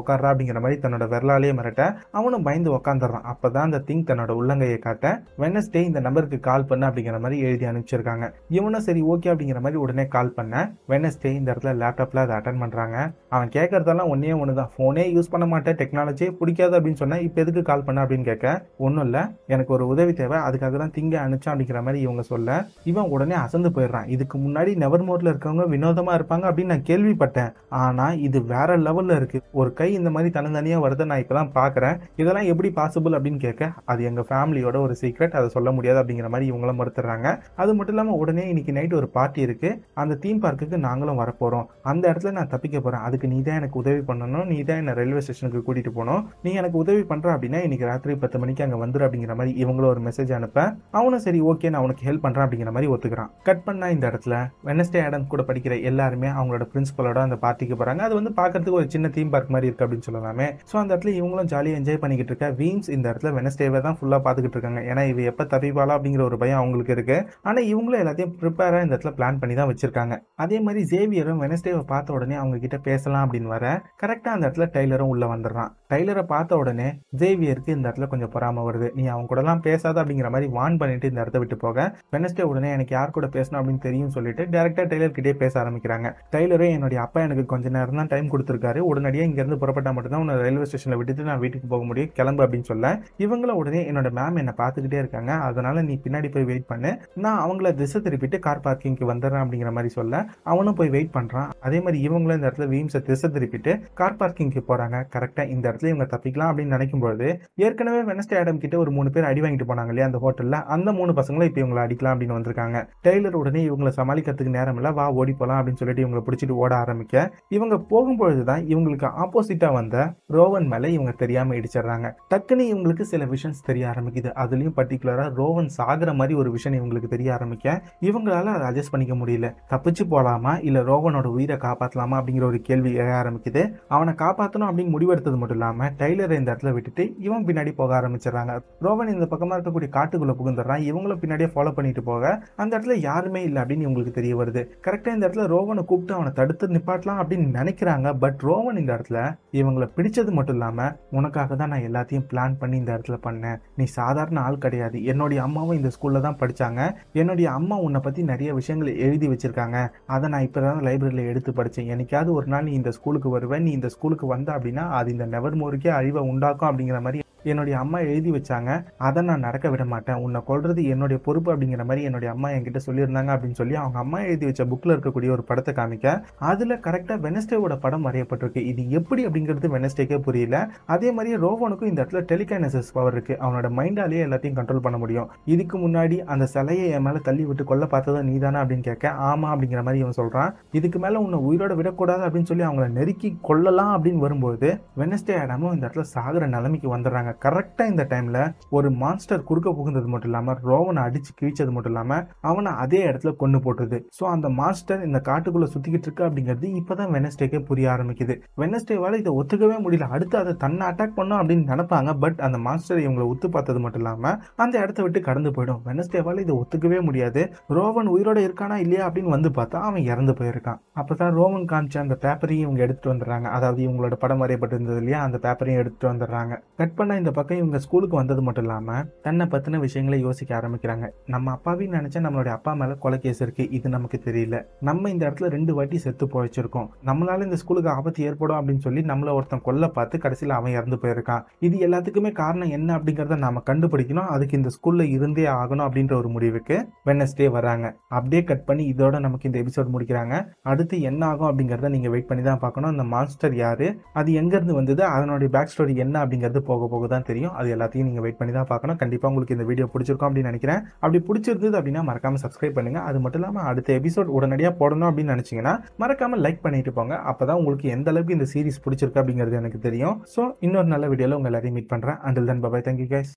உட்கார்றா அப்படிங்கிற மாதிரி தன்னோட விரலாலேயே மிரட்ட அவனும் பயந்து உட்காந்துடுறான் அப்பதான் அந்த திங் தன்னோட உள்ளங்கையை காட்ட வெனஸ்டே இந்த நம்பருக்கு கால் பண்ண அப்படிங்கிற மாதிரி எழுதி அனுப்பிச்சிருக்காங்க. இவனும் சரி ஓகே அப்படிங்கிற மாதிரி உடனே கால் பண்ண வெனஸ்டே இந்த இடத்துல லேப்டாப்ல அதை அட்டன் பண்றாங்க. அவன் கேட்கறதெல்லாம் ஒன்னே தான் ஃபோனே யூஸ் பண்ண மாட்டேன். டெக்னாலஜியே பிடிக்காது அப்படின்னு சொன்னா இப்போ எதுக்கு கால் பண்ண அப்படின்னு கேட்க ஒன்றும் இல்லை. எனக்கு ஒரு உதவி தேவை. அதுக்காக தான் திங்க அனுப்பிச்சான் அப்படிங்கிற மாதிரி இவங்க சொல்ல இவன் உடனே அசந்து போயிடுறான். இதுக்கு முன்னாடி நெவர் மோட்ல இருக்கவங்க வினோதமா இருப்பாங்க அப்படின்னு நான் கேள்விப்பட்டேன். ஆனா இது வேற லெவல்ல இருக்கு. ஒரு கை இந்த மாதிரி தனித்தனியா வருதை நான் இப்பதான் பாக்குறேன். இதெல்லாம் எப்படி பாசிபிள் அப்படின்னு கேட்க அது எங்க ஃபேமிலியோட ஒரு சீக்ரெட் அதை சொல்ல முடியாது அப்படிங்கிற மாதிரி இவங்களும் மறுத்துறாங்க. அது மட்டும் இல்லாம உடனே இன்னைக்கு நைட் ஒரு பார்ட்டி இருக்கு. அந்த தீம் பார்க்குக்கு நாங்களும் வரப்போறோம். அந்த இடத்துல நான் தப்பிக்க போறேன். அதுக்கு நீ தான் எனக்கு உதவி பண்ணணும். நீ தான் என்ன ரயில்வே ஸ்டேஷனுக்கு கூட்டிட்டு போகணும். நீ எனக்கு உதவி பண்ற அப்படின்னா இன்னைக்கு ராத்திரி பத்து மணிக்கு அங்க வந்துரு அப்படிங்கிற மாதிரி இவங்களும் ஒரு மெசேஜ் அனுப்ப அவனும் சரி ஓகே நான் உனக்கு ஹெல்ப் பண்றேன் அப்படிங்கிற மாதிரி ஒத்துக்கிறான். கட் பண்ணா இந்த இடத்துல. வெனஸ்டே ஆடம் கூட படிக்கிற எல்லாருமே அவங்களோட பிரின்சிபலோட அந்த பார்ட்டிக்கு போறாங்க. அது வந்து பார்க்கறதுக்கு ஒரு சின்ன தீம் பார்க் மாதிரி இருக்கு அப்படின்னு சொல்லலாமே. ஸோ அந்த இடத்துல இவங்களும் ஜாலியாக என்ஜாய் பண்ணிக்கிட்டு இருக்க. வீம்ஸ் இந்த இடத்துல வெனஸ்டேவை தான் ஃபுல்லாக பார்த்துக்கிட்டு இருக்காங்க. ஏன்னா இவ எப்போ தப்பிப்பாளா அப்படிங்கிற ஒரு பயம் அவங்களுக்கு இருக்கு. ஆனால் இவங்களும் எல்லாத்தையும் ப்ரிப்பேராக இந்த இடத்துல பிளான் பண்ணி தான் வச்சிருக்காங்க. அதே மாதிரி ஜேவியரும் வெனஸ்டேவை பார்த்த உடனே அவங்க கிட்ட பேசலாம் அப்படின்னு வர கரெக்டாக அந்த இடத்துல டெய்லரும் உள்ள வந்துடுறான். டைலரை பார்த்த உடனே ஜேவியருக்கு இந்த இடத்துல கொஞ்சம் பொறாம வருது. நீ அவங்க கூடலாம் பேசாத அப்படிங்கிற மாதிரி வான் பண்ணிட்டு இந்த இடத்த விட்டு போக வெனஸ்டே உடனே எனக்கு யார் கூட பேசணும் அப்படின்னு தெரியும் சொல்லிட்டு டேரக்டா டெய்லர் கிட்டே பேச ஆரம்பிக்கிறாங்க. டெய்லரே என்னுடைய அப்பா எனக்கு கொஞ்ச நேரம் தான் டைம் கொடுத்துருக்காரு. உடனடியாக இங்கேருந்து புறப்பட்டா மட்டும்தான் உன்னை ரயில்வே ஸ்டேஷனில் விட்டுட்டு நான் வீட்டுக்கு போக முடியும். கிளம்பு அப்படின்னு சொல்ல இவங்கள உடனே என்னோட மேம் என்னை பார்த்துக்கிட்டே இருக்காங்க. அதனால நீ பின்னாடி போய் வெயிட் பண்ணு. நான் அவங்கள திசை திருப்பிட்டு கார் பார்க்கிங்க்கு வந்துடுறேன் அப்படிங்கிற மாதிரி சொல்ல அவனும் போய் வெயிட் பண்ணுறான் அதே மாதிரி இவங்களும் இந்த இடத்துல வீம்ஸை திசை திருப்பிட்டு கார் பார்க்கிங்க்கு போகிறாங்க கரெக்டாக இந்த இடத்துல இவங்க தப்பிக்கலாம் அப்படின்னு நினைக்கும்போது ஏற்கனவே வெனஸ்டே ஆடம் கிட்ட ஒரு மூணு பேர் அடி வாங்கிட்டு போனாங்க இல்லையா அந்த ஹோட்டல்ல அந்த மூணு பசங்களும் இப்போ இவங்களை அடிக்கலாம் அப்படின்னு வந்திருக்காங்க. டெய்லர் உடனே இவங்களை சமாளிக்கிறதுக்கு நேரம் இல்லை வா ஓடி போகலாம் அப்படின்னு சொல்லிட்டு இவங்களை பிடிச்சிட்டு ஓட ஆரம்பிக்க இவங்க போகும்பொழுது தான் இவங்களுக்கு ஆப்போசிட்டா வந்த ரோவன் மேல இவங்க தெரியாம இடிச்சிடுறாங்க. டக்குன்னு இவங்களுக்கு சில விஷன்ஸ் தெரிய ஆரம்பிக்குது. அதுலயும் பர்டிகுலரா ரோவன் சாகுற மாதிரி ஒரு விஷயம் இவங்களுக்கு தெரிய ஆரம்பிக்க இவங்களால அதை அட்ஜஸ்ட் பண்ணிக்க முடியல. தப்பிச்சு போகலாமா இல்ல ரோவனோட உயிரை காப்பாத்தலாமா? அப்படிங்கிற ஒரு கேள்வி எழ ஆரம்பிக்குது. அவனை காப்பாத்தணும் அப்படின்னு முடிவெடுத்தது மட்டும் பண்ணாமல் டைலரை இந்த இடத்துல விட்டுட்டு இவன் பின்னாடி போக ஆரம்பிச்சிடறாங்க. ரோவன் இந்த பக்கமாக இருக்கக்கூடிய காட்டுக்குள்ளே புகுந்துடுறான். இவங்களும் பின்னாடியே ஃபாலோ பண்ணிட்டு போக அந்த இடத்துல யாருமே இல்லை அப்படின்னு இவங்களுக்கு தெரிய வருது. கரெக்டாக இந்த இடத்துல ரோவனை கூப்பிட்டு அவனை தடுத்து நிப்பாட்டலாம் அப்படின்னு நினைக்கிறாங்க. பட் ரோவன் இந்த இடத்துல இவங்களை பிடிச்சது மட்டும் இல்லாமல் உனக்காக தான் நான் எல்லாத்தையும் பிளான் பண்ணி இந்த இடத்துல பண்ணேன். நீ சாதாரண ஆள் கிடையாது. என்னுடைய அம்மாவும் இந்த ஸ்கூலில் தான் படித்தாங்க என்னுடைய அம்மா உன்னை பற்றி நிறைய விஷயங்கள் எழுதி வச்சிருக்காங்க. அதை நான் இப்போ தான் லைப்ரரியில் எடுத்து படித்தேன் என்னைக்காவது ஒரு நாள் நீ இந்த ஸ்கூலுக்கு வருவேன் நீ இந்த ஸ்கூலுக்கு வந்த அப்படின்னா அது இந்த நெவர் மோருக்கே அழிவை உண்டாக்கும் அப்படிங்கிற மாதிரி என்னுடைய அம்மா எழுதி வச்சாங்க. அதை நான் நடக்க விட மாட்டேன். உன்னை கொள்றது என்னுடைய பொறுப்பு அப்படிங்கிற மாதிரி என்னுடைய அம்மா என்கிட்ட சொல்லியிருந்தாங்க அப்படின்னு சொல்லி அவங்க அம்மா எழுதி வச்ச புக்கில் இருக்கக்கூடிய ஒரு படத்தை காமிக்க. அதில் கரெக்டாக வெனஸ்டேவோட படம் வரையப்பட்டிருக்கு. இது எப்படி அப்படிங்கிறது வெனஸ்டேக்கே புரியல. அதே மாதிரி ரோவனுக்கும் இந்த இடத்துல டெலிகைனசிஸ் பவர் இருக்கு. அவனோட மைண்டாலேயே எல்லாத்தையும் கண்ட்ரோல் பண்ண முடியும். இதுக்கு முன்னாடி அந்த சிலையை என் மேலே தள்ளி விட்டு கொல்ல பார்த்ததா நீதானே அப்படின்னு கேட்க ஆமா அப்படிங்கிற மாதிரி இவன் சொல்கிறான் இதுக்கு மேலே உன்னை உயிரோட விடக்கூடாது அப்படின்னு சொல்லி அவங்கள நெருக்கி கொல்லலாம் அப்படின்னு வரும்போது வெனஸ்டே ஆடாமல் இந்த இடத்துல சாகிற நிலைமைக்கு வந்துடுறாங்க. கரெக்டாக இந்த டைமில் ஒரு மான்ஸ்டர் குறுக்க புகுந்தது மட்டும் இல்லாமல் ரோவனை அடித்து கிழிச்சது மட்டும் இல்லாமல் அவனை அதே இடத்துல கொண்டு போட்டுது. ஸோ அந்த மான்ஸ்டர் இந்த காட்டுக்குள்ளே சுற்றிக்கிட்டு இருக்கு அப்படிங்கிறது இப்பதான் வெனஸ்டேக்கே புரிய ஆரம்பிக்குது. வெனஸ்டேவால் இதை ஒத்துக்கவே முடியல. அடுத்து அதை தன்னை அட்டாக் பண்ணும் அப்படின்னு நினைப்பாங்க. பட் அந்த மான்ஸ்டர் இவங்களை உத்து பார்த்தது மட்டும் இல்லாமல் அந்த இடத்த விட்டு கடந்து போயிடும். வெனஸ்டேவால் இதை ஒத்துக்கவே முடியாது. ரோவன் உயிரோட இருக்கானா இல்லையா அப்படின்னு வந்து பார்த்தா அவன் இறந்து போயிருக்கான். அப்போ தான் ரோவன் காமிச்ச அந்த பேப்பரையும் இவங்க எடுத்துகிட்டு வந்துடுறாங்க. அதாவது இவங்களோட படம் வரையப்பட்டிருந்தது இல்லையா? அந்த பேப்பரையும் எடுத்துகிட்டு வந்துடுறாங்க. கட் பண்ண இந்த பக்கம் இவங்க ஸ்கூலுக்கு வந்தது மட்டும் இல்லாமல் தன்னை பற்றின விஷயங்களை யோசிக்க ஆரம்பிக்கிறாங்க. நம்ம அப்பாவின்னு நினச்சா நம்மளுடைய அப்பா மேலே கொலை கேஸ் இருக்கு. இது நமக்கு தெரியல. நம்ம இந்த இடத்துல ரெண்டு வாட்டி செத்து போயிச்சிருக்கோம். நம்மளால இந்த ஸ்கூலுக்கு ஆபத்து ஏற்படும் அப்படின்னு சொல்லி நம்மள ஒருத்தன் கொல்ல பார்த்து கடைசியில் அவன் இறந்து போயிருக்கான். இது எல்லாத்துக்குமே காரணம் என்ன அப்படிங்கிறத நாம கண்டுபிடிக்கணும். அதுக்கு இந்த ஸ்கூல்ல இருந்தே ஆகணும் அப்படின்ற ஒரு முடிவுக்கு வெனஸ்டே வராங்க. அப்படியே கட் பண்ணி இதோட நமக்கு இந்த எபிசோட் முடிக்கிறாங்க. அடுத்து என்ன ஆகும் அப்படிங்கிறத நீங்க வெயிட் பண்ணி தான் பார்க்கணும். அந்த மான்ஸ்டர் யாரு? அது எங்க இருந்து வந்தது? அதனுடைய பேக் ஸ்டோரி என்ன அப்படிங்கிறது போக போக தான் தெரியும். அது எல்லாத்தையும் நீங்க வெயிட் பண்ணி தான் பார்க்கணும். கண்டிப்பாக உங்களுக்கு இந்த வீடியோ பிடிச்சிருக்கும் அப்படின்னு நினைக்கிறேன். அப்படி பிடிச்சிருந்தது அப்படின்னா மறக்காமல் சப்ஸ்கிரைப் பண்ணுங்க. அது மட்டும் இல்லாமல் அடுத்த எபிசோட் உடனடியாக போடணும் அப்படின்னு நினச்சிங்கன்னா மறக்காமல் லைக் பண்ணிட்டு போங்க. அப்போ தான் உங்களுக்கு எந்த அளவுக்கு இந்த சீரிஸ் பிடிச்சிருக்கு அப்படிங்கிறது எனக்கு தெரியும். ஸோ இன்னொரு நல்ல வீடியோவில் உங்கள் எல்லாரையும் மீட் பண்ணுறேன் until then bye bye thank you guys